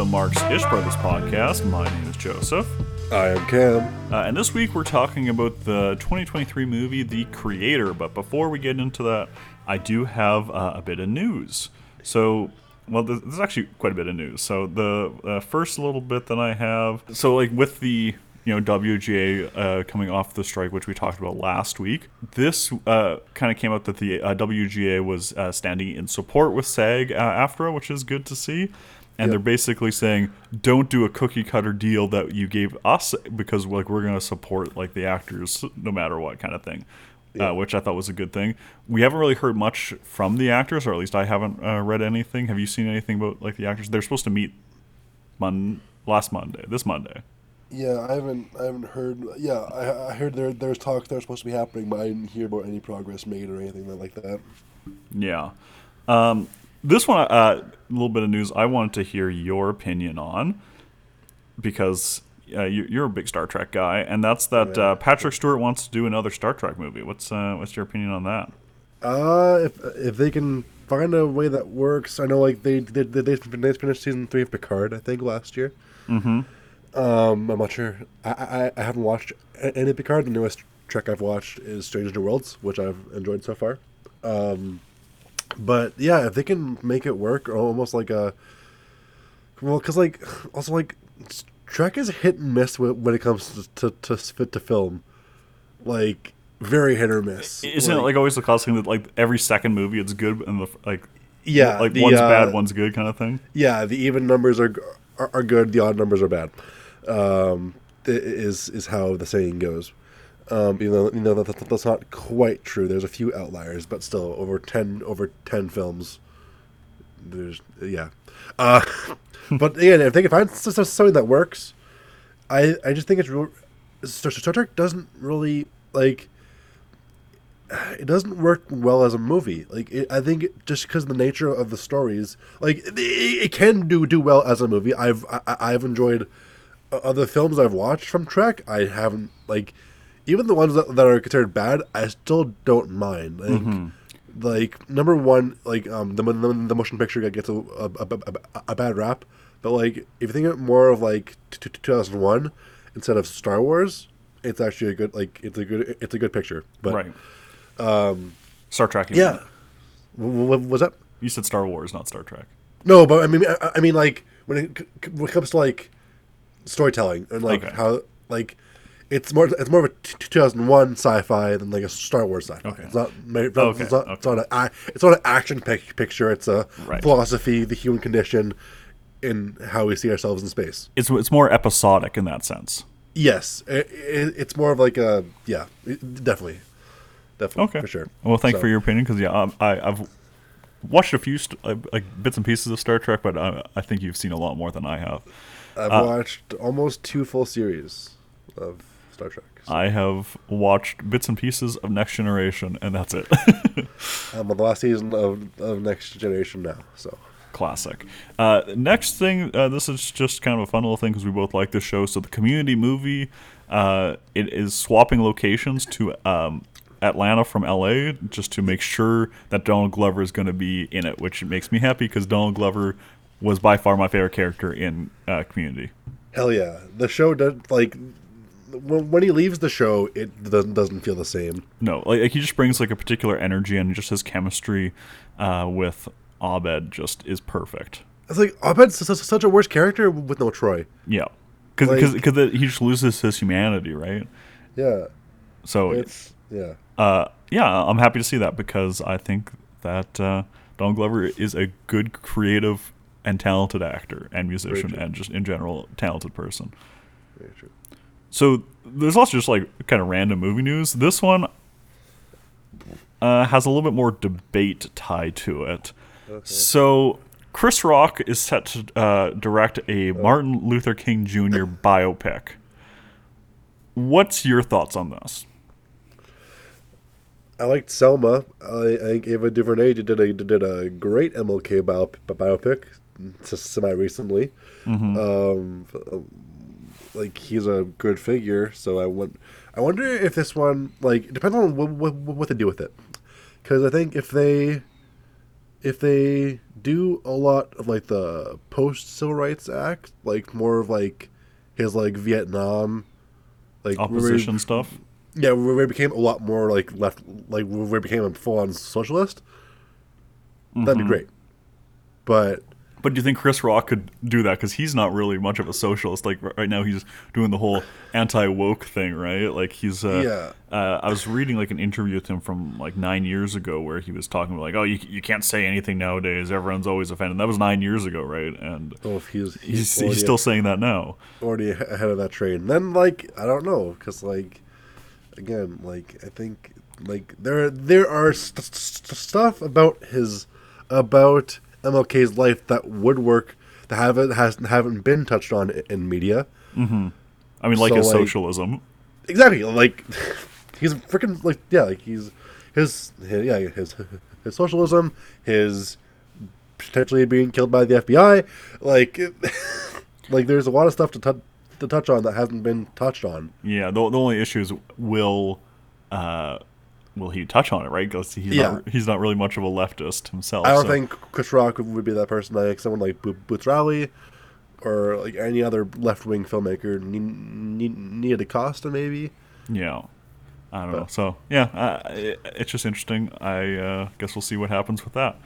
the Marks Ish Brothers podcast. My name is Joseph. I am Cam. Uh, and this week we're talking about the 2023 movie The Creator. But before we get into that, I do have uh, a bit of news. So, well, there's actually quite a bit of news. So the uh, first little bit that I have, so like with the you know WGA uh, coming off the strike, which we talked about last week, this uh, kind of came out that the uh, WGA was uh, standing in support with SAG uh, AFTRA, which is good to see. And Yep. they're basically saying, don't do a cookie cutter deal that you gave us because like we're gonna support like the actors no matter what kind of thing. Uh, which I thought was a good thing. We haven't really heard much from the actors, or at least I haven't uh, read anything. Have you seen anything about like the actors? They're supposed to meet mon- last Monday, this Monday. Yeah, I haven't I haven't heard. Yeah, I, I heard there there's talks that are supposed to be happening, but I didn't hear about any progress made or anything like that. Yeah. Um, this one, uh, a little bit of news I wanted to hear your opinion on because uh, you, you're a big Star Trek guy, and that's that Yeah. uh, Patrick Stewart wants to do another Star Trek movie. What's uh, what's your opinion on that? Uh, if if they can find a way that works, I know like they they they, they finished season three of Picard, I think last year. Mm-hmm. Um, I'm not sure. I, I I haven't watched any Picard. The newest Trek I've watched is Strange New Worlds, which I've enjoyed so far. Um, but yeah, if they can make it work, or almost like a well, because like also like Trek is hit and miss when, it comes to to, to to film, like very hit or miss. Isn't it like always the classic thing that like every second movie it's good and the like yeah, like the, one's uh, bad, one's good kind of thing? Yeah, the even numbers are are, are good. The odd numbers are bad. Um, is is how the saying goes. Um, even though you know that, that- that's not quite true. There's a few outliers, but still over ten over ten films. There's yeah, uh, but again, if they can find something that works, I I just think it's real. Star, Trek doesn't really like. It doesn't work well as a movie. Like it, I think just because the nature of the stories, like it, it can do do well as a movie. I've I, I've enjoyed other films I've watched from Trek. I haven't like even the ones that, that are considered bad. I still don't mind. Like, like number one, like um the the, the motion picture gets a a, a, a, a bad rap, but like if you think of it more of like t- t- 2001 instead of Star Wars, it's actually a good like it's a good it's a good picture. But right. Um, Star Trek. yeah, mean. what was that? You said Star Wars, not Star Trek. No, but I mean, I, I mean, like when it when it comes to like storytelling and like Okay. how like it's more it's more of a t- 2001 sci-fi than like a Star Wars sci-fi. Okay. It's not it's Okay, not, okay. it's not, a, it's not an action pic- picture. It's a Right. philosophy, the human condition, in how we see ourselves in space. It's it's more episodic in that sense. Yes, it, it, it's more of like a yeah, definitely, definitely Okay, for sure. Well, thank you So- for your opinion because yeah, um, I I've watched a few st- uh, like bits and pieces of Star Trek, but I, I think you've seen a lot more than I have. I've uh, watched almost two full series of Star Trek. So I have watched bits and pieces of Next Generation, and that's it. I'm on the last season of, of Next Generation now. So Classic. Uh, next thing, uh, this is just kind of a fun little thing because we both like this show. So the Community movie, uh, it is swapping locations to um, Atlanta from LA just to make sure that Donald Glover is going to be in it, which makes me happy because Donald Glover was by far my favorite character in uh, Community. hell yeah, the show does like when, when he leaves the show, it doesn't doesn't feel the same. No, like, like he just brings like a particular energy and just his chemistry uh, with Abed just is perfect. It's like Abed's su- su- such a worse character with no Troy. Yeah, because Like- because he just loses his humanity, right? Yeah, So it's yeah. uh, yeah, I'm happy to see that because I think that uh, Don Glover is a good, creative, and talented actor and musician, and just in general talented person. Very true. So there's also just like kind of random movie news. This one uh, has a little bit more debate tied to it. So Chris Rock is set to uh, direct a Martin Luther King Jr. biopic. What's your thoughts on this? I liked Selma. I, I think Ava DuVernay did a did a great MLK bio, biopic semi recently. Um, like he's a good figure, so I want. I wonder if this one like it depends on what what, what they do with it, because I think if they if they do a lot of like the post civil rights act, like more of like his like Vietnam, like Opposition stuff. yeah, where he became a lot more like left, like where he became a full on socialist. That'd be mm-hmm. great, but But do you think Chris Rock could do that? Because he's not really much of a socialist. Like right now, he's doing the whole anti woke thing, right? Like he's. Uh, Yeah. Uh, I was reading like an interview with him from like nine years ago, where he was talking about like, oh, you you can't say anything nowadays. Everyone's always offended. That was nine years ago, right? And oh, if he's he's already, he's still saying that now. already ahead of that train, then like I don't know, because like again, like I think like there there are st- st- stuff about his about MLK's life that would work that haven't has haven't been touched on in media. I mean, like So, his like- socialism. Exactly, like he's freaking like yeah, like he's his, his yeah his his socialism, his potentially being killed by the FBI, like like there's a lot of stuff to touch to touch on that hasn't been touched on. Yeah, the, the only issue is will uh, will he touch on it, right? Because he's Yeah. not he's not really much of a leftist himself. I don't so- think Chris Rock would be that person. Like someone like Bo- Boots Riley, or like any other left wing filmmaker. Nia DaCosta, maybe. Yeah. I don't know. So yeah, uh, it, it's just interesting. I uh, guess we'll see what happens with that.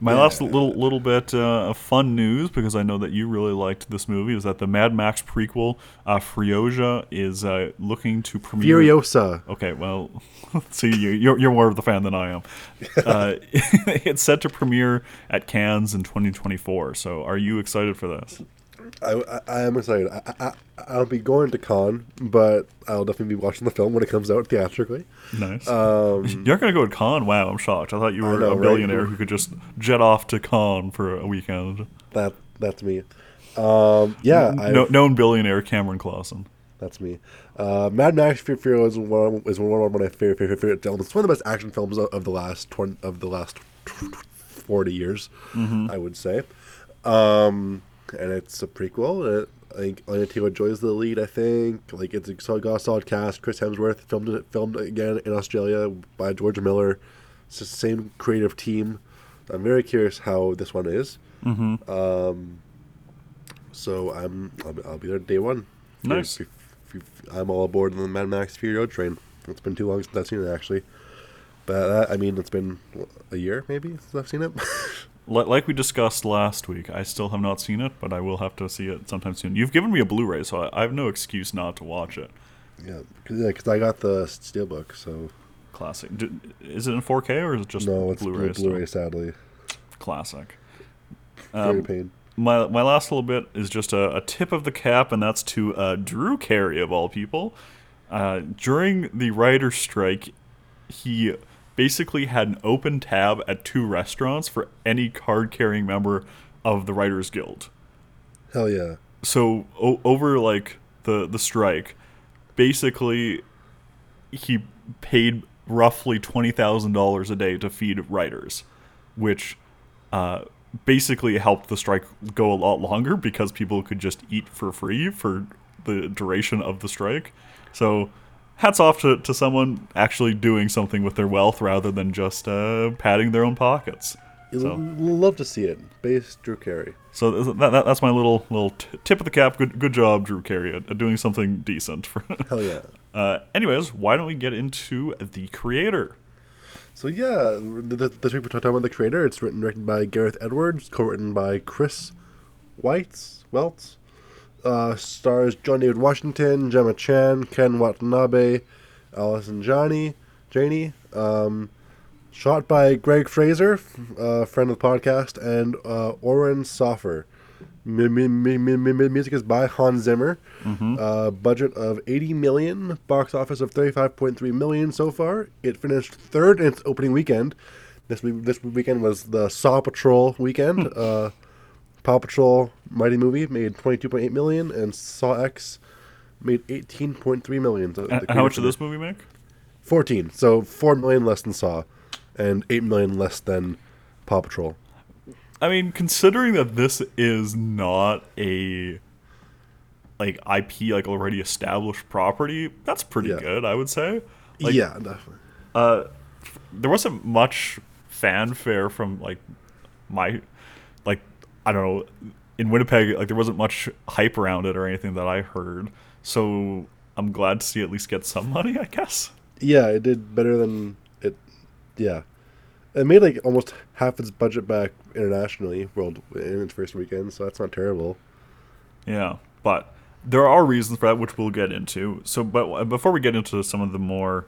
My Yeah. last little little bit uh, of fun news because I know that you really liked this movie is that the Mad Max prequel uh, Furiosa is uh, looking to premiere. Furiosa. Okay, well, see, you, you're, you're more of the fan than I am. Uh, it's set to premiere at Cannes in 2024. So, are you excited for this? I, I, I am excited. I, I, I'll be going to Cannes, but I'll definitely be watching the film when it comes out theatrically. Nice. Um, You're gonna go to Cannes? Wow, I'm shocked. I thought you were know, a right? billionaire who could just jet off to Cannes for a weekend. that that's me. Um, yeah, I, No, known billionaire Cameron Clausen. that's me. Uh, Mad Max Fury Fury is one of, is one of my favorite favorite favorite films. It's one of the best action films of, the last twenty of the last forty years, I would say. Um, and it's a prequel. It, I think Anya Taylor Joy's the lead. I think like it's a got a solid cast. Chris Hemsworth filmed it filmed again in Australia by George Miller. It's the same creative team. I'm very curious how this one is. Mm-hmm. Um, so I'm I'll, I'll be there day one. If Nice. if- if- I'm all aboard on the Mad Max Fury Road train. It's been too long since I've seen it actually, but uh, I mean it's been a year maybe since I've seen it. Li- Like we discussed last week, I still have not seen it, but I will have to see it sometime soon. You've given me a Blu-ray, so I I have no excuse not to watch it. yeah, because I got the steelbook, so Classic. Is it in 4K or is it just no, it's Blu-ray? Blu- still? Blu-ray. Sadly, Classic. very Um, pain. my my last little bit is just a, a tip of the cap, and that's to uh, Drew Carey of all people. Uh, during the writer's strike, he basically had an open tab at two restaurants for any card-carrying member of the Writers Guild. Hell yeah, So o- over like the the strike, basically, he paid roughly twenty thousand dollars a day to feed writers, which uh, basically helped the strike go a lot longer because people could just eat for free for the duration of the strike. So, hats off to, to someone actually doing something with their wealth rather than just uh, padding their own pockets. So, love to see it. Base Drew Carey. so that, that, that's my little little t- tip of the cap. Good good job, Drew Carey, at, at doing something decent. For Hell yeah. uh, anyways, why don't we get into the creator? So yeah, the, the, this week we're talking about the creator. It's written directed by Gareth Edwards, co-written by Chris Weitz, Welts. Uh, stars John David Washington, Gemma Chan, Ken Watanabe, Allison Johnny, Janney. Um, shot by Greig Fraser, uh, friend of the podcast, and uh, Oren Soffer. M- m- m- m- m- music is by Hans Zimmer. Uh, budget of 80 million, box office of 35.3 million so far. It finished third in its opening weekend. This week, this weekend was the Saw Patrol weekend. uh, Paw Patrol Mighty Movie made 22.8 million, and Saw X made 18.3 million. So how much did this movie make? 14. So 4 million less than Saw, and 8 million less than Paw Patrol. I mean, considering that this is not a like IP like already established property, that's pretty Yeah. good, I would say. Like, yeah, definitely. uh, there wasn't much fanfare from like my I don't know in Winnipeg like there wasn't much hype around it or anything that I heard. So I'm glad to see at least get some money, I guess. Yeah, it did better than it. Yeah, it made like almost half its budget back internationally, world in its first weekend. So that's not terrible. Yeah, but there are reasons for that, which we'll get into. So, but before we get into some of the more,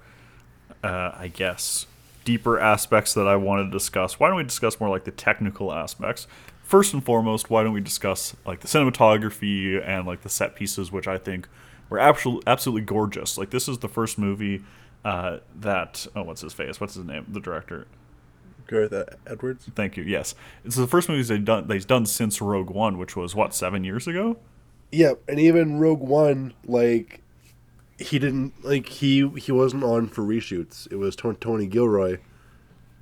uh, I guess, deeper aspects that I want to discuss, why don't we discuss more like the technical aspects? First and foremost, why don't we discuss like the cinematography and like the set pieces, which I think were absolutely absolutely gorgeous. Like this is the first movie uh, that oh, what's his face? What's his name? The director. Gareth Edwards. Thank you. Yes, it's the first movie they've done. They've done since Rogue One, which was what seven years ago. Yeah, and even Rogue One, like he didn't like he he wasn't on for reshoots. It was Tony Gilroy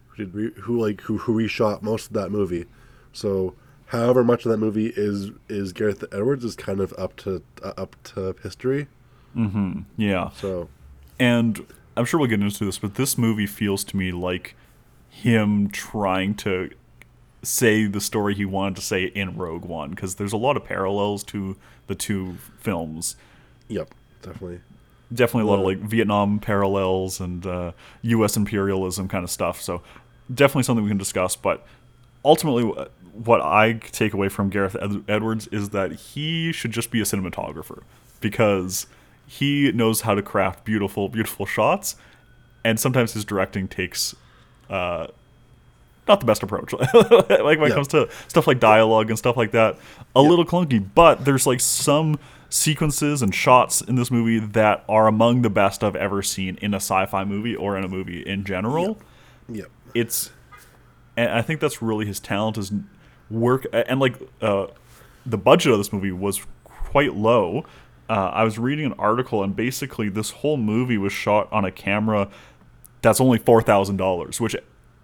who did re, who like who who reshot most of that movie. So, however much of that movie is is Gareth Edwards is kind of up to uh, up to history. Mm-hmm. Yeah. So, and I'm sure we'll get into this, but this movie feels to me like him trying to say the story he wanted to say in Rogue One because there's a lot of parallels to the two films. Yep, definitely. Definitely a lot of like Vietnam parallels and uh, U.S. imperialism kind of stuff. So definitely something we can discuss. But ultimately, what I take away from Gareth Ed- Edwards is that he should just be a cinematographer because he knows how to craft beautiful, beautiful shots, and sometimes his directing takes uh, not the best approach. like when yeah. it comes to stuff like dialogue and stuff like that, a yeah. little clunky. But there's like some sequences and shots in this movie that are among the best I've ever seen in a sci-fi movie or in a movie in general. Yep. yep. It's, and I think that's really his talent is work and like uh, the budget of this movie was quite low. Uh, I was reading an article and basically this whole movie was shot on a camera that's only four thousand dollars, which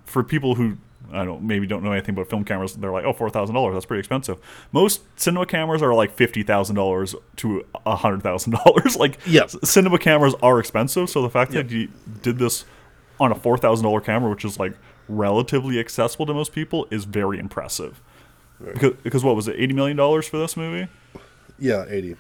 for people who I don't maybe don't know anything about film cameras, they're like, oh, four thousand dollars, that's pretty expensive. Most cinema cameras are like fifty thousand dollars to hundred thousand dollars. Like, cinema cameras are expensive. So the fact that you did this on a four thousand dollar camera, which is like relatively accessible to most people, is very impressive. Right. Because, because what was it, eighty million dollars for this movie? Yeah, eighty.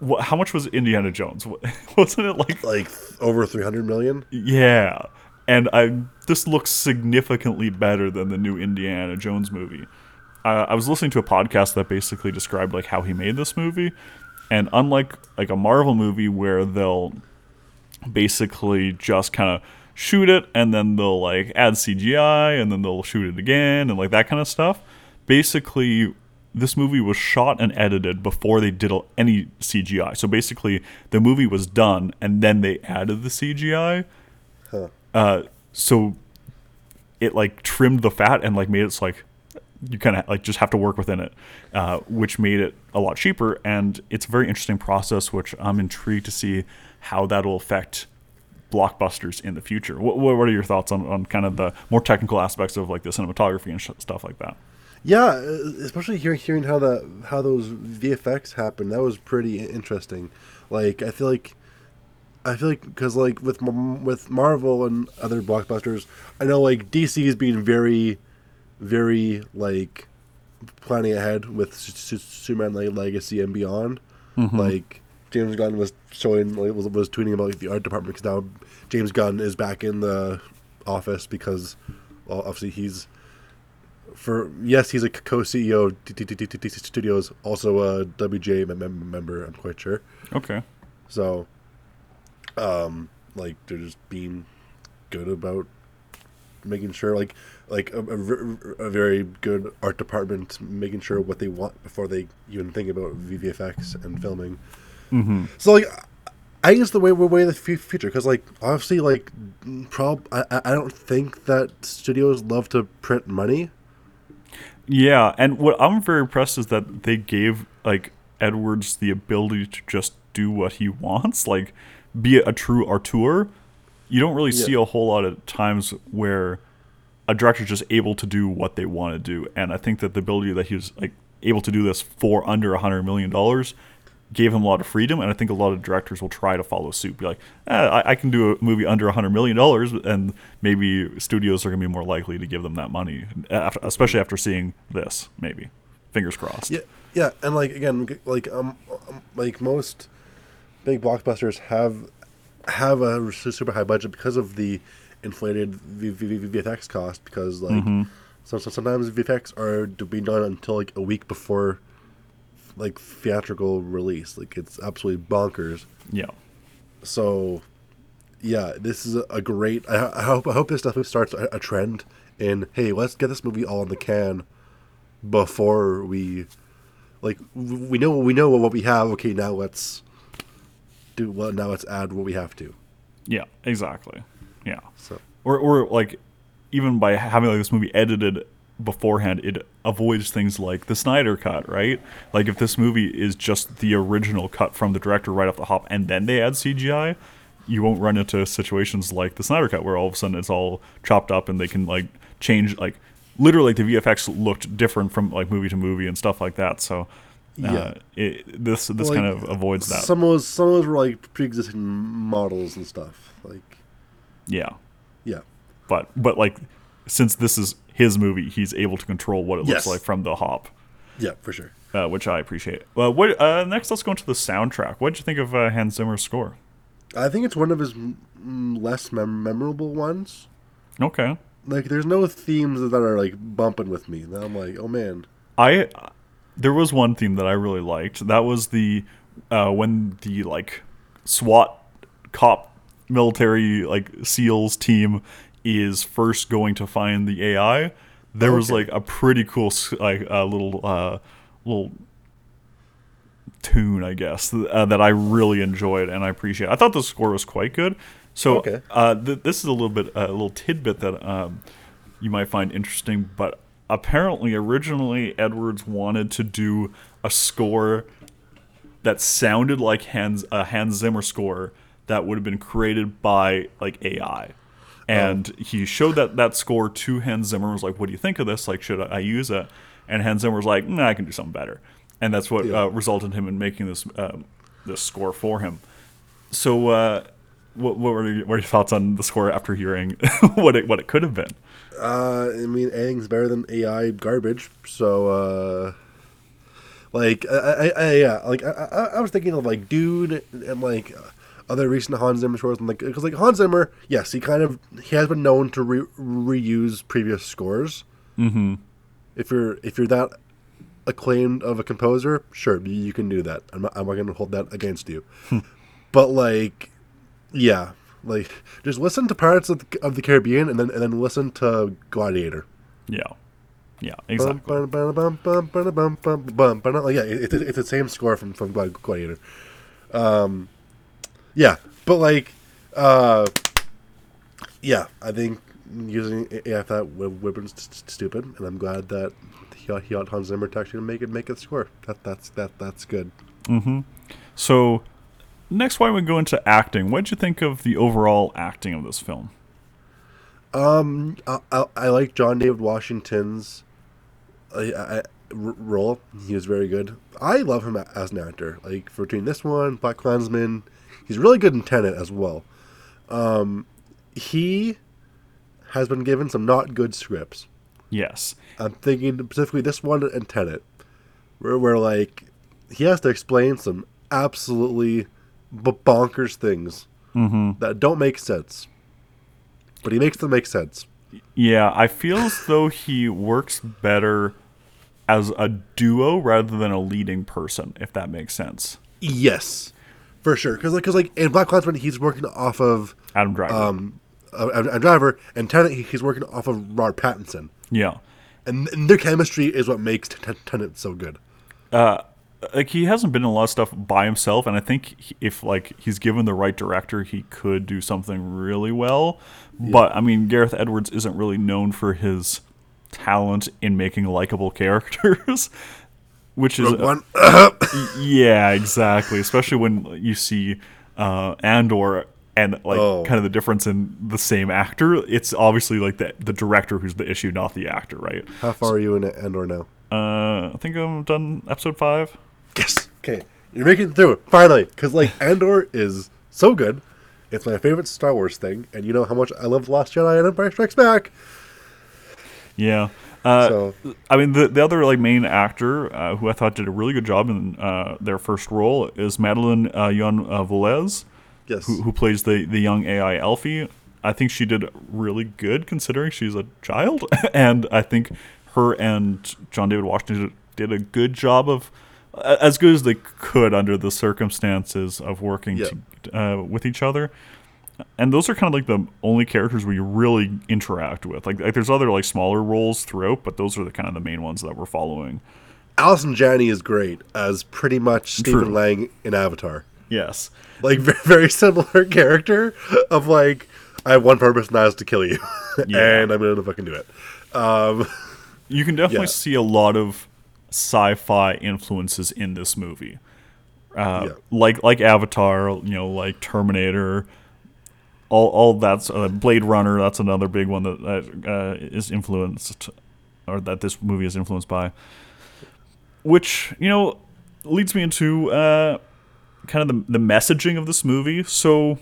What, how much was Indiana Jones? Wasn't it like like over three hundred million? Yeah, and I this looks significantly better than the new Indiana Jones movie. Uh, I was listening to a podcast that basically described like how he made this movie, and unlike like a Marvel movie where they'll basically just kind of shoot it and then they'll like add CGI and then they'll shoot it again and like that kind of stuff. Basically, this movie was shot and edited before they did any CGI. So basically, the movie was done and then they added the CGI. Huh. Uh, so it like trimmed the fat and like made it so, like you kind of like just have to work within it, uh, which made it a lot cheaper. And it's a very interesting process, which I'm intrigued to see how that will affect blockbusters in the future. What, what are your thoughts on, on kind of the more technical aspects of like the cinematography and sh- stuff like that? Yeah, especially hearing hearing how that how those VFX happened, that was pretty interesting. Like I feel like I feel like because like with with Marvel and other blockbusters, I know like DC is being very, very like planning ahead with Superman Legacy and beyond. Mm-hmm. Like James Gunn was showing like, was was tweeting about like, the art department because now James Gunn is back in the office because well, obviously he's for yes he's a co-CEO of DC Studios, also a WGA member. I'm quite sure. Okay. So um, like they're just being good about making sure like like a, a, a, very good art department making sure what they want before they even think about VFX and filming. Mm-hmm. So like I guess the way we're way the future because like obviously like prob I I don't think that studios love to print money. Yeah, and what I'm very impressed is that they gave like Edwards the ability to just do what he wants. Like be a true auteur, you don't really yeah. see a whole lot of times where a director's just able to do what they want to do. And I think that the ability that he was like able to do this for under a hundred million dollars gave him a lot of freedom, and I think a lot of directors will try to follow suit. Be like, eh, I, I can do a movie under a hundred million dollars, and maybe studios are going to be more likely to give them that money, after, especially after seeing this. Maybe, fingers crossed. Yeah, yeah, and like again, like um, um like most big blockbusters have have a super high budget because of the inflated VFX cost. Because like so, so sometimes VFX are to be done until like a week before like theatrical release. Like it's absolutely bonkers. Yeah. So yeah, this is a, great. I, I hope I hope this definitely starts a, a trend in hey, let's get this movie all in the can before we like we know we know what we have. Okay, now let's do well. Now let's add what we have to. Yeah, exactly. Yeah. So Or, or like, even by having like this movie edited beforehand, it avoids things like the Snyder cut, right? Like, if this movie is just the original cut from the director right off the hop, and then they add CGI, you won't run into situations like the Snyder cut, where all of a sudden it's all chopped up and they can like change like literally the VFX looked different from like movie to movie and stuff like that. So. Uh, Yeah. it, this this Like, kind of avoids that. Some of those some of those were like pre-existing models and stuff. Like yeah. yeah, but but like since this is his movie, he's able to control what it looks Yes. like from the hop, yeah, for sure. uh, which I appreciate. Well, what uh, next? Let's go into the soundtrack. What did you think of uh, Hans Zimmer's score? I think it's one of his mm, less mem- memorable ones. Okay, Like, there's no themes that are like bumping with me. That I'm like, oh man. I there was one theme that I really liked. That was the uh, when the like SWAT cop military like SEALs team is first going to find the AI. There was like a pretty cool like a little uh, little tune, I guess, uh, that I really enjoyed and I appreciate. I thought the score was quite good. So Okay. uh, th- this is a little bit a little tidbit that um, you might find interesting, but apparently originally Edwards wanted to do a score that sounded like Hans a Hans Zimmer score that would have been created by like AI. And he showed that that score to Hans Zimmer. Was like, "What do you think of this? Like, should I, I use it?" And Hans Zimmer was like, "Nah, I can do something better." And that's what Yeah. uh, resulted in him in making this um, this score for him. So, uh, what, what were your, what your thoughts on the score after hearing what it what it could have been? Uh, I mean, anything's better than AI garbage. So, uh, like, I, I, I yeah, like I, I, I was thinking of like Dude and like uh, other recent Hans Zimmer scores, and like because like Hans Zimmer, yes, he kind of he has been known to re- reuse previous scores. Mm-hmm. If you're if you're that acclaimed of a composer, sure, you can do that. I'm not, I'm not going to hold that against you. but like, yeah, like just listen to Pirates of the, of the Caribbean and then and then listen to Gladiator. Yeah. Yeah, exactly. Yeah, it, it's the same score from from Gladiator. Um, yeah, but like, uh, yeah, I think using AI for that would would have st- st- stupid, and I'm glad that he he got Hans Zimmer to actually make it make it score. That that's that that's good. So, next, why we go into acting? What did you think of the overall acting of this film? Um, I, I, I like John David Washington's uh, I, role. He was very good. I love him as an actor. Like for between this one, BlacKkKlansman, he's really good in Tenet as well. Um, he has been given some not good scripts. Yes, I'm thinking specifically this one and Tenet, where, where like he has to explain some absolutely bonkers things that don't make sense, but he makes them make sense. yeah, I feel as though he works better as a duo rather than a leading person, if that makes sense. Yes, for sure. Because like, cause like in BlacKkKlansman, he's working off of Adam Driver. um a, a, a driver, and Tenet he- he's working off of Robert Pattinson, yeah. and, and their chemistry is what makes Ten- Tenet so good. like he hasn't been in a lot of stuff by himself and i think he- if like he's given the right director he could do something really well but i mean gareth edwards isn't really known for his talent in making likable characters which is Rogue One, yeah exactly especially when you see uh andor and like Oh. kind of the difference in the same actor it's obviously like the, the director who's the issue not the actor right how far are you in Andor now? uh i think i'm done episode five Yes. Okay. You're making it through finally, because like Andor is so good. It's my favorite Star Wars thing, and you know how much I love The Last Jedi and Empire Strikes Back. Yeah. Uh, So I mean, the the other like main actor uh, who I thought did a really good job in uh, their first role is Madeleine uh, Yuna uh, Voyles, yes, who, who plays the the young AI Alphie. I think she did really good considering she's a child, and I think her and John David Washington did a good job of as good as they could under the circumstances of working Yeah. to, uh, with each other. And those are kind of like the only characters we really interact with. Like, like there's other like smaller roles throughout, but those are the kind of the main ones that we're following. Allison Janney is great as pretty much Stephen True. Lang in Avatar. Yes. Like very, very similar character of like I have one purpose and that is to kill you, Yeah. and I'm gonna fucking do it. Um, You can definitely Yeah. see a lot of sci-fi influences in this movie. Uh, Yeah. Like like Avatar, you know, like Terminator. All all that's uh, Blade Runner. That's another big one that, uh, is influenced, or that this movie is influenced by. Which you know leads me into uh, kind of the, the messaging of this movie. So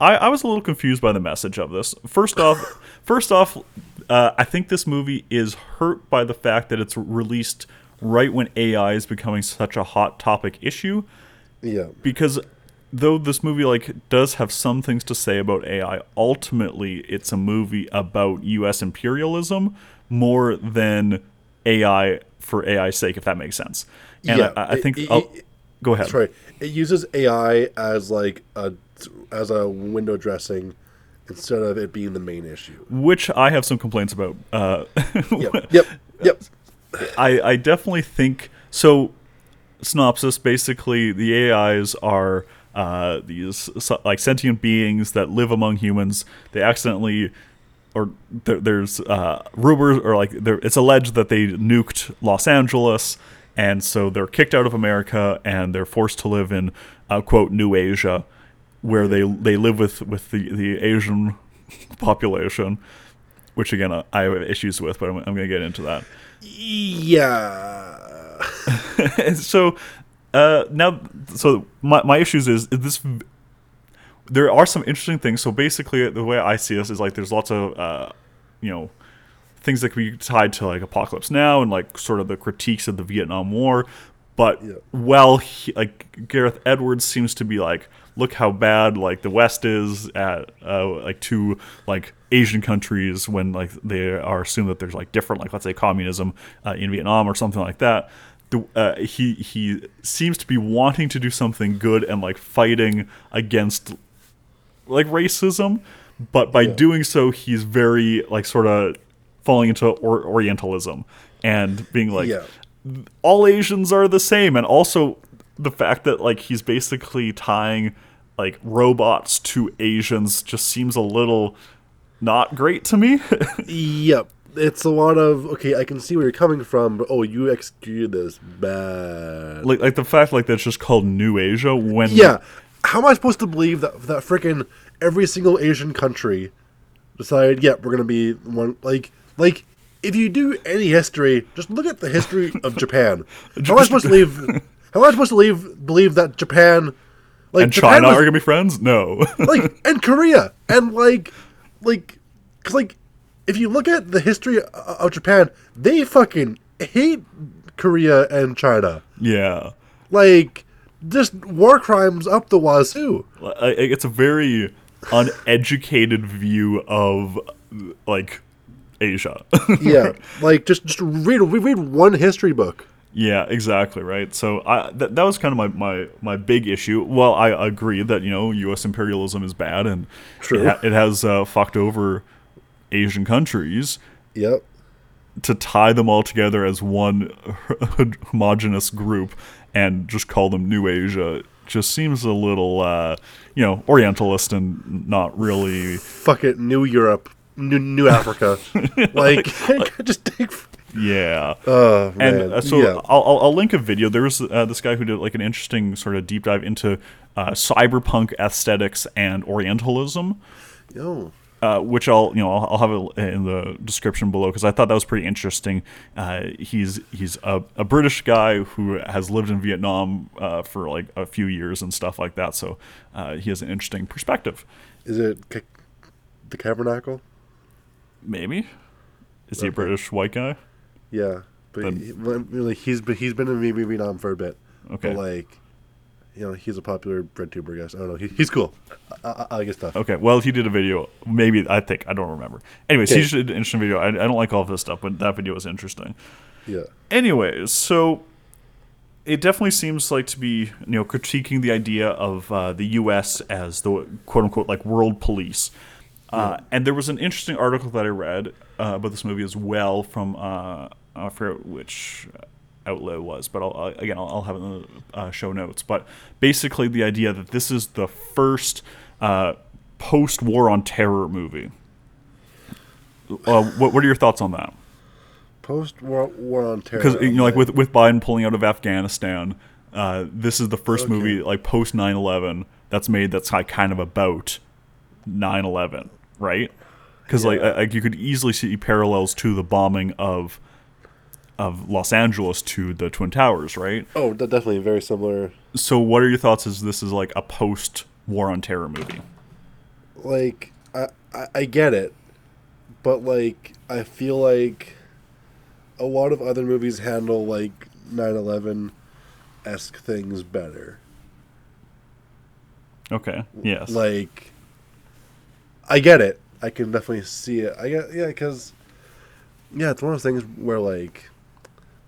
I, I was a little confused by the message of this. First off, first off, uh, I think this movie is hurt by the fact that it's released right when AI is becoming such a hot topic issue. yeah, Because though this movie like does have some things to say about AI, ultimately it's a movie about U.S. imperialism more than AI for AI's sake, if that makes sense. And Yeah, I, I think it- it- go ahead. right. It uses AI as like a as a window dressing instead of it being the main issue. Which I have some complaints about. Uh, Yep, yep, yep. I, I definitely think so. Synopsis: Basically, the AIs are uh, these like sentient beings that live among humans. They accidentally, or there, there's uh, rumors, or like there, it's alleged that they nuked Los Angeles, and so they're kicked out of America and they're forced to live in uh, quote New Asia, where they they live with with the the Asian population. Which again, uh, I have issues with, but I'm, I'm going to get into that. Yeah. so uh, now, so my, my issues is, is this. There are some interesting things. So basically, the way I see this is like there's lots of, uh, you know, things that can be tied to like Apocalypse Now and like sort of the critiques of the Vietnam War. But Yeah. well, he, like Gareth Edwards seems to be like, look how bad like the West is at uh, like two like Asian countries when like they are assumed that there's like different like let's say communism uh, in Vietnam or something like that. The, uh, he he seems to be wanting to do something good and like fighting against like racism, but by doing so, he's very like sort of falling into or- Orientalism and being like, Yeah. all Asians are the same, and also the fact that like he's basically tying like robots to Asians just seems a little not great to me. Yep. It's a lot of okay. I can see where you're coming from, but oh, you executed this bad. like like the fact like that's just called New Asia when Yeah. How am I supposed to believe that that freaking every single Asian country decided, yeah, we're gonna be one like like if you do any history, just look at the history of Japan. How am I supposed to leave how am I supposed to leave believe that Japan like and Japan China was- are gonna be friends? No. like and Korea and like like cause like if you look at the history of Japan, they fucking hate Korea and China. yeah. Like just war crimes up the wazoo. It's a very uneducated view of like Asia. Yeah, like just just read read one history book. yeah, exactly right. So I that, that was kind of my, my my big issue. Well, I agree that you know U.S. imperialism is bad and True. it, ha- it has uh, fucked over Asian countries. Yep. To tie them all together as one homogenous group and just call them New Asia just seems a little, uh, you know, Orientalist and not really Fuck it, New Europe, New New Africa. like, just take. Yeah. Oh man. and uh, so yeah. I'll, I'll, I'll link a video. There was uh, this guy who did like an interesting sort of deep dive into uh, cyberpunk aesthetics and Orientalism. Oh. Uh, which I'll you know I'll, I'll have it in the description below because I thought that was pretty interesting. Uh, he's he's a, a British guy who has lived in Vietnam uh, for like a few years and stuff like that, so uh, he has an interesting perspective. Is it ca- the Tabernacle? Maybe is he a British white guy? Yeah, but Then- he, really, he's been he's been in Vietnam for a bit. Okay. But like, you know, he's a popular red tuber, I don't know. He, he's cool. I, I, I like stuff. Okay, well, he did a video. Maybe I think I don't remember. Anyways, Okay. he did an interesting video. I, I don't like all of this stuff, but that video was interesting. Yeah. Anyways, so it definitely seems like to be you know critiquing the idea of uh, the U.S. as the quote unquote like world police. Uh, and there was an interesting article that I read uh, about this movie as well from uh, I forget which outlet was, but I'll, uh, again I'll, I'll have it in the uh, show notes. But basically, the idea that this is the first uh, post-war on terror movie. Uh, what, what are your thoughts on that? Post war, war on terror. because you know like with with Biden pulling out of Afghanistan, uh, this is the first Okay. movie like post 9/11 that's made that's like kind of about 9/11, right? Because like Yeah. uh, like you could easily see parallels to the bombing of of Los Angeles to the Twin Towers, right? oh, definitely very similar. So what are your thoughts? As this is like a post war on terror movie? Like, I, I I get it, but like, I feel like a lot of other movies handle like 9/11 esque things better. Okay. Yes. Like, I get it. I can definitely see it. I get yeah, because yeah, it's one of those things where like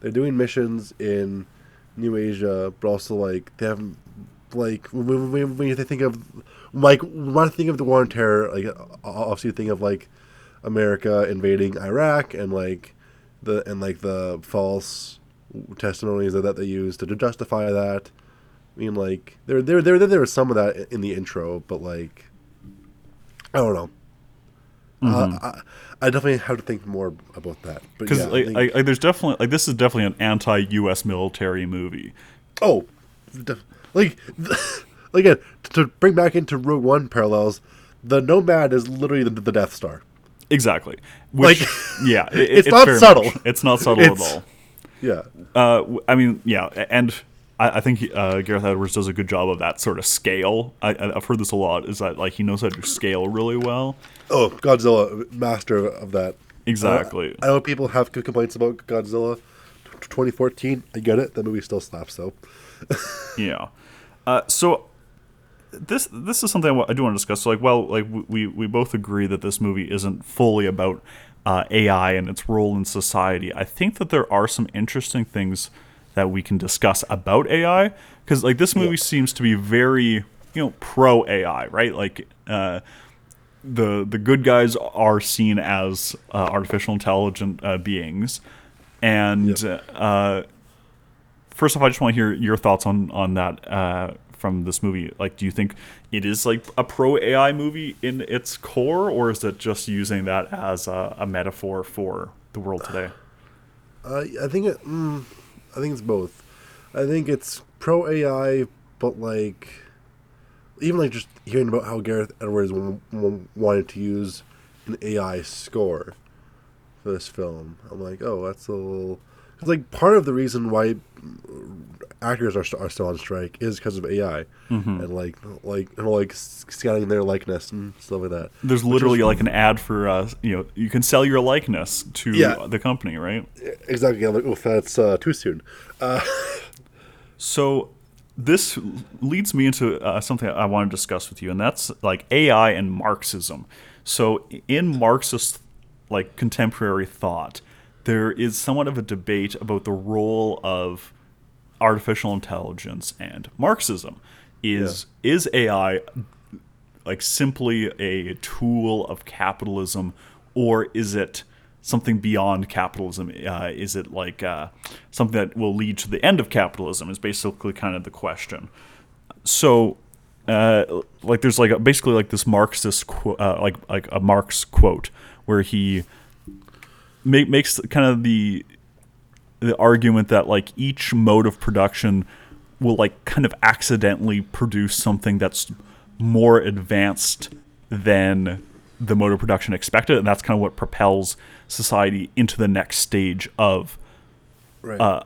they're doing missions in New Asia, but also like they haven't like when, when, when think of like when I think of the war on terror, like obviously you think of like America invading Iraq and like the and like the false testimonies that, that they use to justify that. I mean, like there, there, there, there was some of that in the intro, but like, I don't know. Uh, I, I definitely have to think more about that. Because yeah, like, think- like, there's definitely like this is definitely an anti-U.S. military movie. oh, def- like, like again, to bring back into Rogue One parallels, the Nomad is literally the, the Death Star. Exactly. Which, Like, yeah, it- it's not subtle. much- It's not subtle It's- at all. Yeah, Uh, I mean, yeah, and I, I think uh, Gareth Edwards does a good job of that sort of scale. I, I've heard this a lot. Is that like he knows how to scale really well? Oh, Godzilla, master of that. Exactly. I know people have complaints about Godzilla. 2014, I get it. That movie still slaps though. Yeah. Uh, so this this is something I do want to discuss. So like, well, like we- we we both agree that this movie isn't fully about uh, AI and its role in society. I think that there are some interesting things that we can discuss about AI because like this movie Yeah. seems to be very you know pro AI, right? Like. Uh, the the good guys are seen as uh, artificial intelligent uh, beings, and Yep. uh, first off, I just want to hear your thoughts on on that uh, from this movie. Like, do you think it is like a pro AI movie in its core, or is it just using that as a, a metaphor for the world today? Uh, I think it. Mm, I think it's both. I think it's pro AI, but like, even like just hearing about how Gareth Edwards w- w- wanted to use an AI score for this film, I'm like, oh, that's a little. Because like part of the reason why actors are, st- are still on strike is because of AI and like like and like scanning their likeness and stuff like that. There's literally like an ad for uh, you know you can sell your likeness to Yeah. the company, right? exactly. I'm like, oof, that's uh, too soon. So this leads me into uh, something I want to discuss with you, and that's like AI and Marxism. So in Marxist like contemporary thought, there is somewhat of a debate about the role of artificial intelligence and Marxism. Is is AI like simply a tool of capitalism, or is it something beyond capitalism? Uh, is it like uh, something that will lead to the end of capitalism? Is basically kind of the question. So, uh, like, there's like a, basically like this Marxist, qu- uh, like like a Marx quote where he make, makes kind of the the argument that like each mode of production will like kind of accidentally produce something that's more advanced than the mode of production expected, and that's kind of what propels society into the next stage of Right. uh,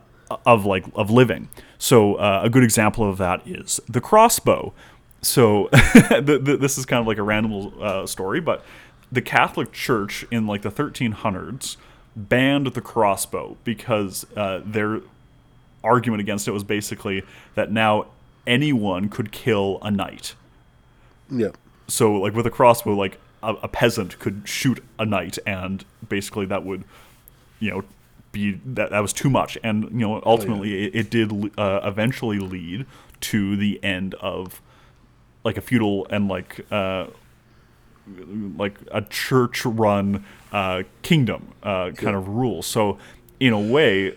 of like of living. So uh, a good example of that is the crossbow. So the, the, this is kind of like a random uh, story, but the Catholic Church in like the 1300s banned the crossbow because uh, their argument against it was basically that now anyone could kill a knight. yeah. So like with a crossbow, like a, a peasant could shoot a knight, and basically that would, you know, be that that was too much, and you know ultimately it, it did uh, eventually lead to the end of like a feudal and like uh, like a church-run uh, kingdom uh, kind of rule. So in a way,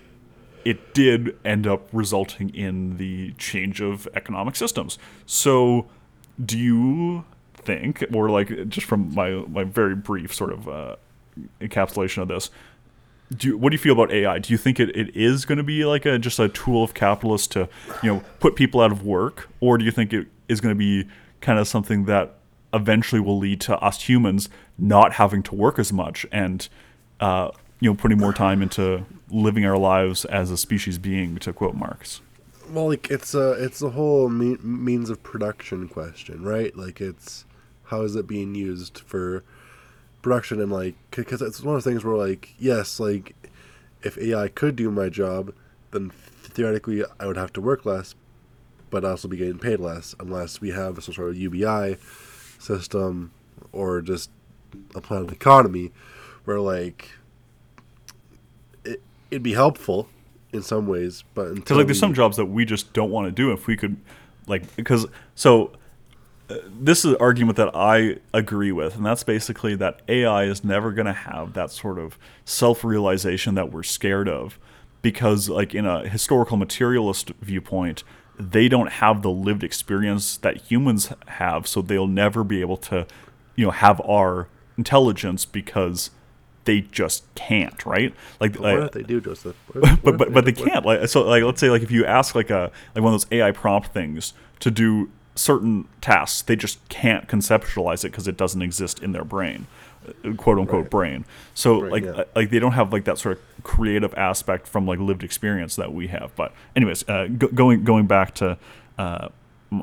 it did end up resulting in the change of economic systems. So, do you think, or like just from my my very brief sort of uh, encapsulation of this, do you, what do you feel about AI? Do you think it, it is going to be like a just a tool of capitalists to you know put people out of work, or do you think it is going to be kind of something that eventually will lead to us humans not having to work as much and uh, you know putting more time into living our lives as a species being, to quote Marx? Well, like it's a it's a whole me- means of production question, right? Like it's how is it being used for production and like because it's one of the things where like yes, like if AI could do my job, then theoretically I would have to work less, but also be getting paid less unless we have some sort of UBI system or just a planned economy where like it it'd be helpful in some ways, but because like there's some jobs that we just don't want to do if we could like because so uh, this is an argument that i agree with and that's basically that ai is never going to have that sort of self-realization that we're scared of because like in a historical materialist viewpoint they don't have the lived experience that humans have so they'll never be able to you know have our intelligence because they just can't right? Like What like- if they do, Joseph? What but but but they what can't. Like so like let's say like if you ask like a like one of those AI prompt things to do certain tasks they just can't conceptualize it because it doesn't exist in their brain. uh, quote unquote Right. brain so Right, like yeah. like they don't have like that sort of creative aspect from like lived experience that we have but anyways uh, go, going going back to uh,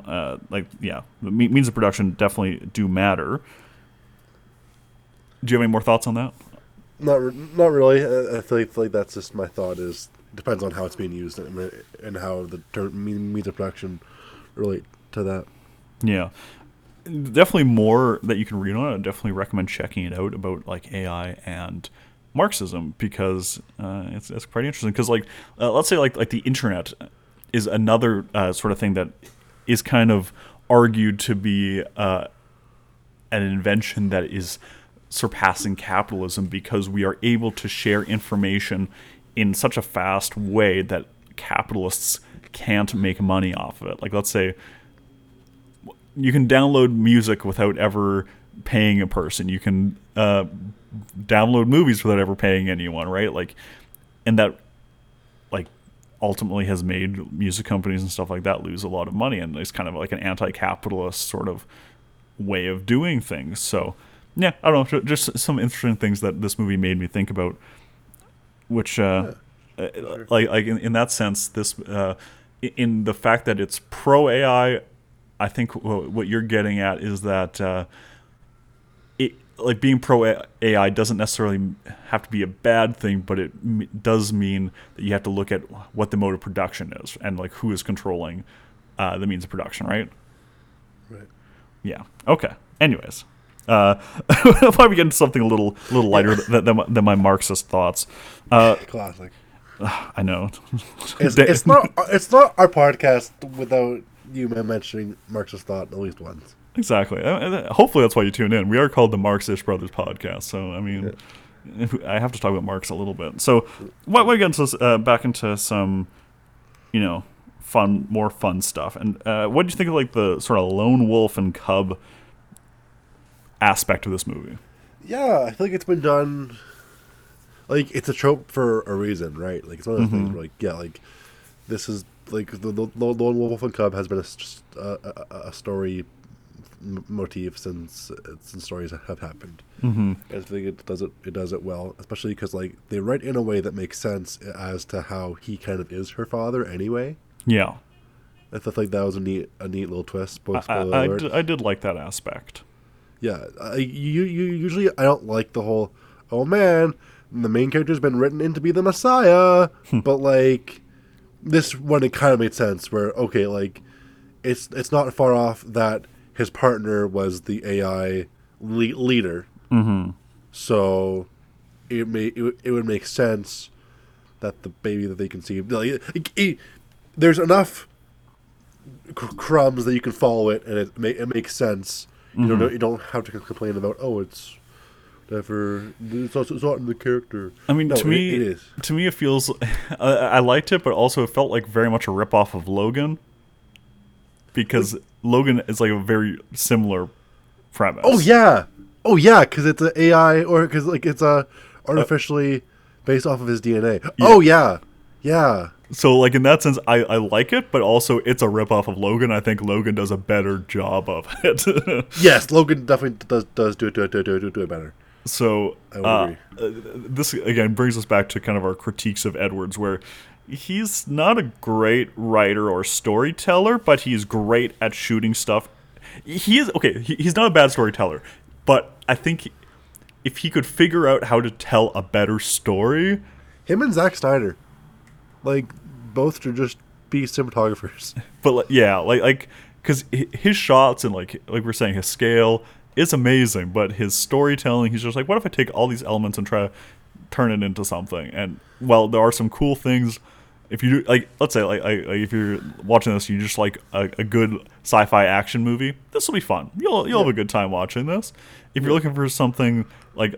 uh, like yeah the means of production definitely do matter do you have any more thoughts on that Not re- not really. I, I feel like, like that's just my thought. Is depends on how it's being used and, and how the term means of production relate to that. Yeah. Definitely more that you can read on it. I definitely recommend checking it out about like AI and Marxism because uh, it's, it's pretty interesting. Because like uh, let's say like like the internet is another uh, sort of thing that is kind of argued to be uh, an invention that is surpassing capitalism because we are able to share information in such a fast way that capitalists can't make money off of it. Like let's say you can download music without ever paying a person. You can uh, download movies without ever paying anyone, right? Like, and that like ultimately has made music companies and stuff like that lose a lot of money, and it's kind of like an anti-capitalist sort of way of doing things. So, yeah, I don't know, just some interesting things that this movie made me think about, which, uh, uh, like, like in, in that sense, this, uh, in the fact that it's pro AI, I think what you're getting at is that, uh, it like being pro AI doesn't necessarily have to be a bad thing, but it m- does mean that you have to look at what the mode of production is and like who is controlling uh, the means of production, right? Right. Yeah. Okay. Anyways, uh, why we get into something a little little lighter than, than, my, than my Marxist thoughts? Uh, Classic. I know. It's, it's not it's not our podcast without you mentioning Marxist thought at least once. Exactly. Uh, Hopefully, that's why you tune in. We are called the Marxish Brothers Podcast, so I mean, if- I have to talk about Marx a little bit. So, why why get into uh, back into some, you know, fun, more fun stuff? And uh, what do you think of like the sort of lone wolf and cub aspect of this movie? Yeah, I feel like it's been done. Like it's a trope for a reason, right? Like it's one of those things. Where, like yeah, like this is like the the, Lone Wolf and Cub has been a, a, a, story m- motif since since stories have happened. Mm-hmm. I think it does it it does it well, especially because like they write in a way that makes sense as to how he kind of is her father anyway. Yeah. I thought like that was a neat a neat little twist. I, I, I did like that aspect. Yeah, I, you, you usually I don't like the whole oh man the main character's been written in to be the messiah, but like this one it kind of made sense where okay like it's it's not far off that his partner was the AI le- leader, mm-hmm. so it may it, it would make sense that the baby that they conceived like, it, it- there's enough cr- crumbs that you can follow it and it, ma- it makes sense. You don't you don't have to complain about oh it's never it's not, it's not in the character. I mean, No, to it- me, it is. to me, it feels. I, I liked it, but also it felt like very much a ripoff of Logan, because Logan is like a very similar premise. Oh yeah, oh yeah, because it's an AI or because like it's a artificially based off of his DNA. Oh yeah, yeah. So, like in that sense, I, I like it, but also it's a ripoff of Logan. I think Logan does a better job of it. Yes, Logan definitely does does do it do it do it do it, do it better. So uh, uh, this again brings us back to kind of our critiques of Edwards, where he's not a great writer or storyteller, but he's great at shooting stuff. He is okay. He, he's not a bad storyteller, but I think if he could figure out how to tell a better story, Him and Zack Snyder, like both should just be cinematographers. but like, yeah, like like because his shots and like like we're saying his scale is amazing, but his storytelling, he's just like, what if I take all these elements and try to turn it into something? And well, there are some cool things. If you do, like, let's say, like, like if you're watching this, you just like a, a good sci-fi action movie. This will be fun. You'll you'll have a good time watching this. If you're looking for something like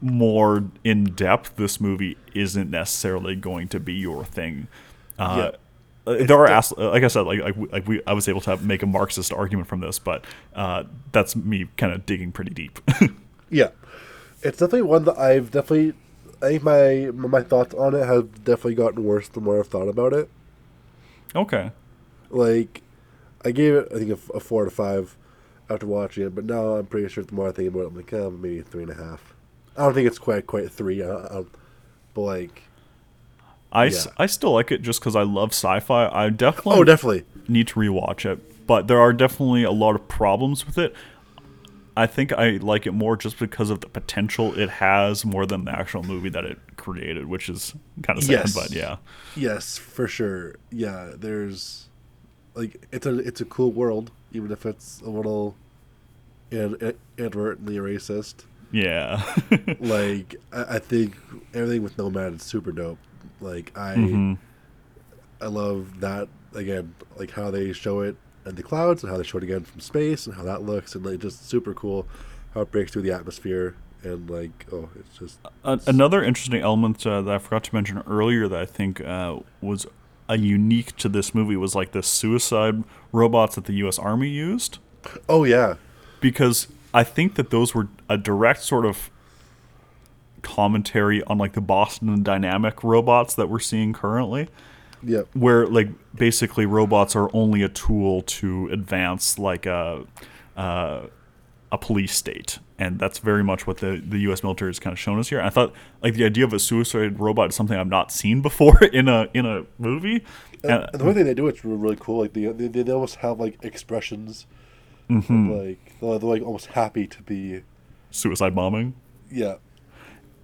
more in depth, this movie isn't necessarily going to be your thing. Uh, uh, there are as- uh, like I said, like like we, like we I was able to make a Marxist argument from this, but uh, that's me kind of digging pretty deep. yeah, it's definitely one that I've definitely. I think my my thoughts on it have definitely gotten worse the more I've thought about it. okay, Like, I gave it I think a four to five after watching it, but now I'm pretty sure the more I think about it, I'm like, oh, maybe three and a half. I don't think it's quite quite three. I, I, but like, I, s- Yeah. I still like it just because I love sci-fi. I definitely oh, definitely. need to rewatch it, but there are definitely a lot of problems with it. I think I like it more just because of the potential it has more than the actual movie that it created, which is kind of sad, Yes. but yeah. Yes, for sure. Yeah, there's like it's a it's a cool world, even if it's a little in, in, inadvertently racist. Yeah. like I, I think everything with Nomad is super dope. Like I Mhm. I love that again, like how they show it in the clouds and how they show it again from space and how that looks and like just super cool how it breaks through the atmosphere and like oh it's just A- another interesting element uh, that I forgot to mention earlier that I think uh, was a unique to this movie was like the suicide robots that the U.S. Army used, oh yeah because I think that those were a direct sort of commentary on like the Boston Dynamic robots that we're seeing currently, yep where like basically robots are only a tool to advance like a. Uh, a police state, and that's very much what the, the U.S. military has kind of shown us here. I thought like the idea of a suicide robot is something I've not seen before in a in a movie. And, And- and the way they do it's really, really cool. Like they, they, they almost have like expressions, Mm-hmm. of, like they're, they're like almost happy to be. suicide bombing. Yeah,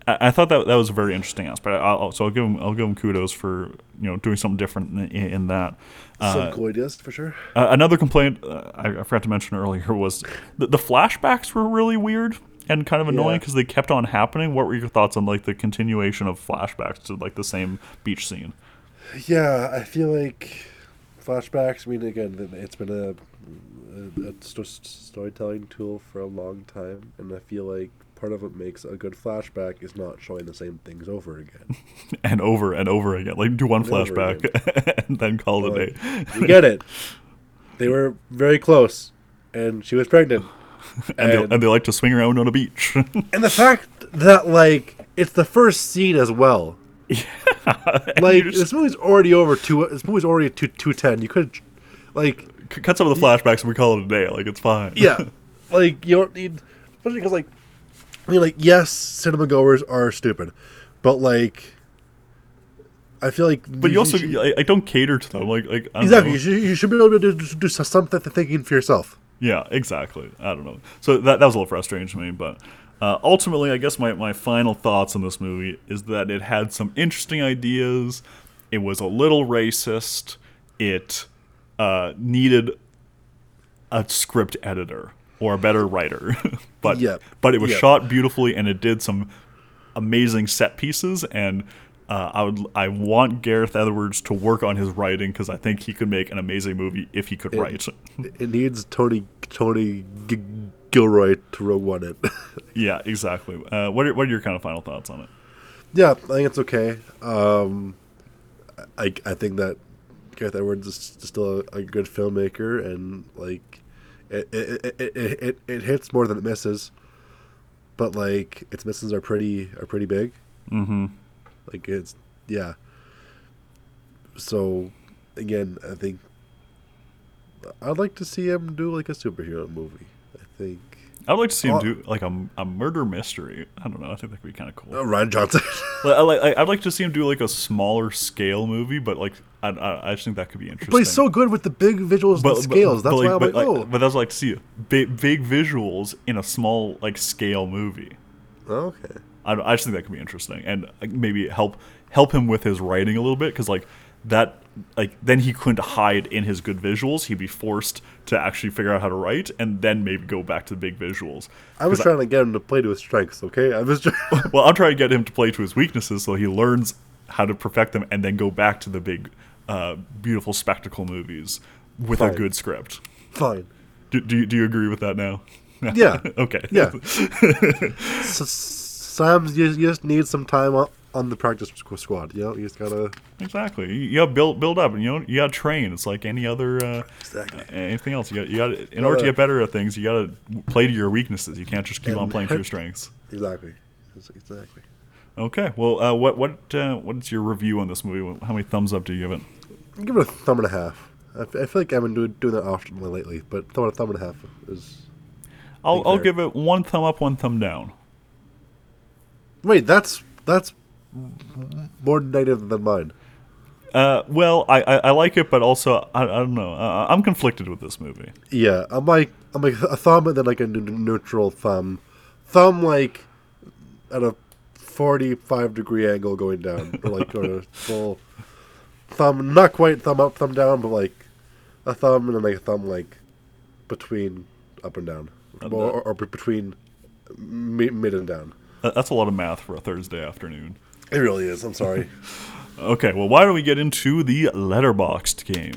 I, I thought that that was a very interesting aspect. I'll, so I'll give him I'll give him kudos for you know doing something different in, in that. some Uh, cool ideas for sure. Uh, another complaint uh, I, I forgot to mention earlier was the, the flashbacks were really weird and kind of annoying Yeah. because they kept on happening. What were your thoughts on like the continuation of flashbacks to like the same beach scene? Yeah, I feel like flashbacks. I mean, again, it's been a, a, a sto- storytelling tool for a long time, and I feel like part of what makes a good flashback is not showing the same things over again. and over and over again. Like do one And flashback and then call it a Like, day. you get it. They were very close, and she was pregnant. And, they, and they like to swing around on a beach. And the fact that like it's the first scene as well. And Like just this movie's already over two. This movie's already two two ten. You could, like, c- cut some of the flashbacks and we call it a day. Like it's fine. yeah, like you don't need, especially because like, I mean, like yes, cinema goers are stupid, but like, I feel like, but you also I, I don't cater to them. Like like I exactly you should, you should be able to do, do something thinking for yourself. Yeah, exactly. I don't know. So that that was a little frustrating to me, but uh, ultimately, I guess my, my final thoughts on this movie is that it had some interesting ideas. It was a little racist. It uh, needed a script editor or a better writer, but Yeah. but it was Yeah. shot beautifully and it did some amazing set pieces and. Uh, I would. I want Gareth Edwards to work on his writing because I think he could make an amazing movie if he could write. It needs Tony Tony G- Gilroy to Rogue One it. Yeah, exactly. Uh, what are what are your kind of final thoughts on it? yeah, I think it's okay. Um, I I think that Gareth Edwards is still a, a good filmmaker, and like it it, it, it it it hits more than it misses, but like its misses are pretty are pretty big. Mm-hmm. Like it's yeah. So again, I think I'd like to see him do like a superhero movie. I think I'd like to see him Oh. do like a, a murder mystery. I don't know. I think that could be kind of cool. uh, Rian Johnson. Like, I like. I'd like to see him do like a smaller scale movie, but like I, I, I just think that could be interesting. but he's so good with the big visuals and scales. That's why I'm like, but, oh, but that's like to see big, big visuals in a small like scale movie. okay. I, I just think that could be interesting and uh, maybe help help him with his writing a little bit because like that like then he couldn't hide in his good visuals he'd be forced to actually figure out how to write and then maybe go back to the big visuals I was trying to get him to play to his strengths. Okay, I was. Trying, well i'm trying to get him to play to his weaknesses so he learns how to perfect them and then go back to the big uh, beautiful spectacle movies with a good script fine. do, do, you, do you agree with that now Yeah. okay Yeah. S- Sometimes you, you just need some time on, on the practice squad. You know, you just gotta. Exactly. You, gotta build build up, and you know you gotta train. It's like any other uh, Exactly. anything else. You got you got in order to get better at things, you gotta play to your weaknesses. You can't just keep on playing to your strengths. Exactly. Exactly. Okay. Well, uh, what what uh, what's your review on this movie? How many thumbs up do you give it? I'll give it a thumb and a half. I, f- I feel like I've been doing, doing that often lately, but thumb, a thumb and a half is. I'll I'll fair. give it one thumb up, one thumb down. Wait, that's that's more negative than mine. Uh, well, I, I, I like it, but also I, I don't know. Uh, I'm conflicted with this movie. Yeah, I'm like I'm like a thumb and then like a n- neutral thumb, thumb like at a forty-five degree angle going down, or like or a full thumb, not quite thumb up, thumb down, but like a thumb and then like a thumb like between up and down, or, or, or between mid and down. That's a lot of math for a Thursday afternoon. It really is. I'm sorry. Okay, well, why don't we get into the Letterboxd game?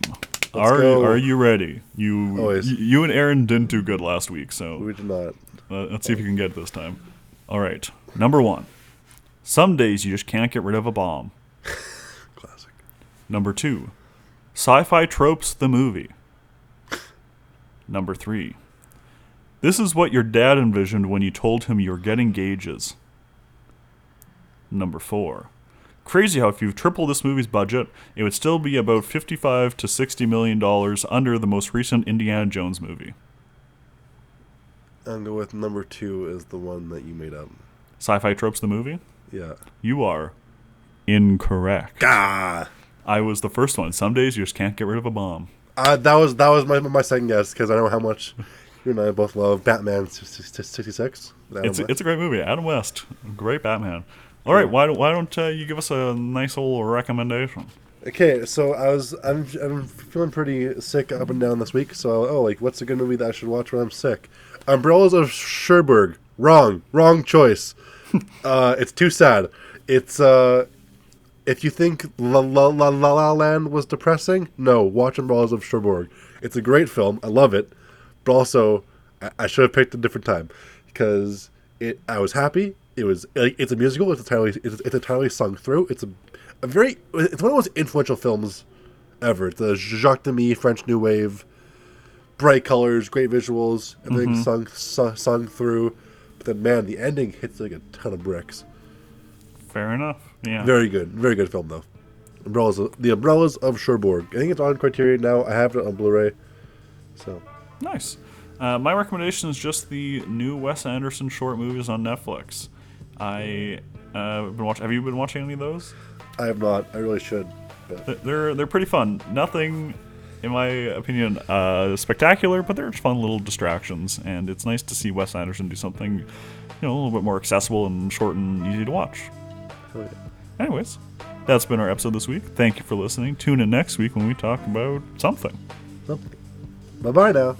are go. are you ready? You Always. you and Aaron didn't do good last week, so we did not. uh, let's see if you can get it this time. All right, number one. Some days you just can't get rid of a bomb. Classic. Number two. Sci-fi tropes the movie. Number three. This is what your dad envisioned when you told him you were getting gauges. Number four. Crazy how if you triple this movie's budget, it would still be about 55 to 60 million dollars under the most recent Indiana Jones movie. Go with number two is the one that you made up. Sci-fi tropes the movie? Yeah. You are incorrect. Ah. I was the first one. Some days you just can't get rid of a bomb. Uh, that was that was my my second guess because I know how much you and I both love Batman sixty six. It's a, it's a great movie. Adam West, great Batman. All right, why don't why don't uh, you give us a nice little recommendation? okay. So I was I'm I'm feeling pretty sick up and down this week. So oh, like what's a good movie that I should watch when I'm sick? Umbrellas of Cherbourg. Wrong, wrong choice. uh, it's too sad. It's uh, if you think La La La La, La Land was depressing, no, watch Umbrellas of Cherbourg. It's a great film. I love it, but also I, I should have picked a different time because it. I was happy. It was like it's a musical. It's entirely it's, it's entirely sung through. It's a, a very it's one of the most influential films ever. It's a Jacques Demy French New Wave, bright colors, great visuals, everything sung, sung sung through. But then man, the ending hits like a ton of bricks. Fair enough. Yeah. Very good, very good film though. Umbrellas, the Umbrellas of Cherbourg. I think it's on Criterion now. I have it on Blu-ray. So Nice. Uh, my recommendation is just the new Wes Anderson short movies on Netflix. I uh, been watching. Have you been watching any of those? I have not. I really should. But They're they're pretty fun. Nothing, in my opinion, uh, spectacular, but they're just fun little distractions, and it's nice to see Wes Anderson do something, you know, a little bit more accessible and short and easy to watch. oh, yeah. Anyways, that's been our episode this week. Thank you for listening. Tune in next week when we talk about something. Bye bye now.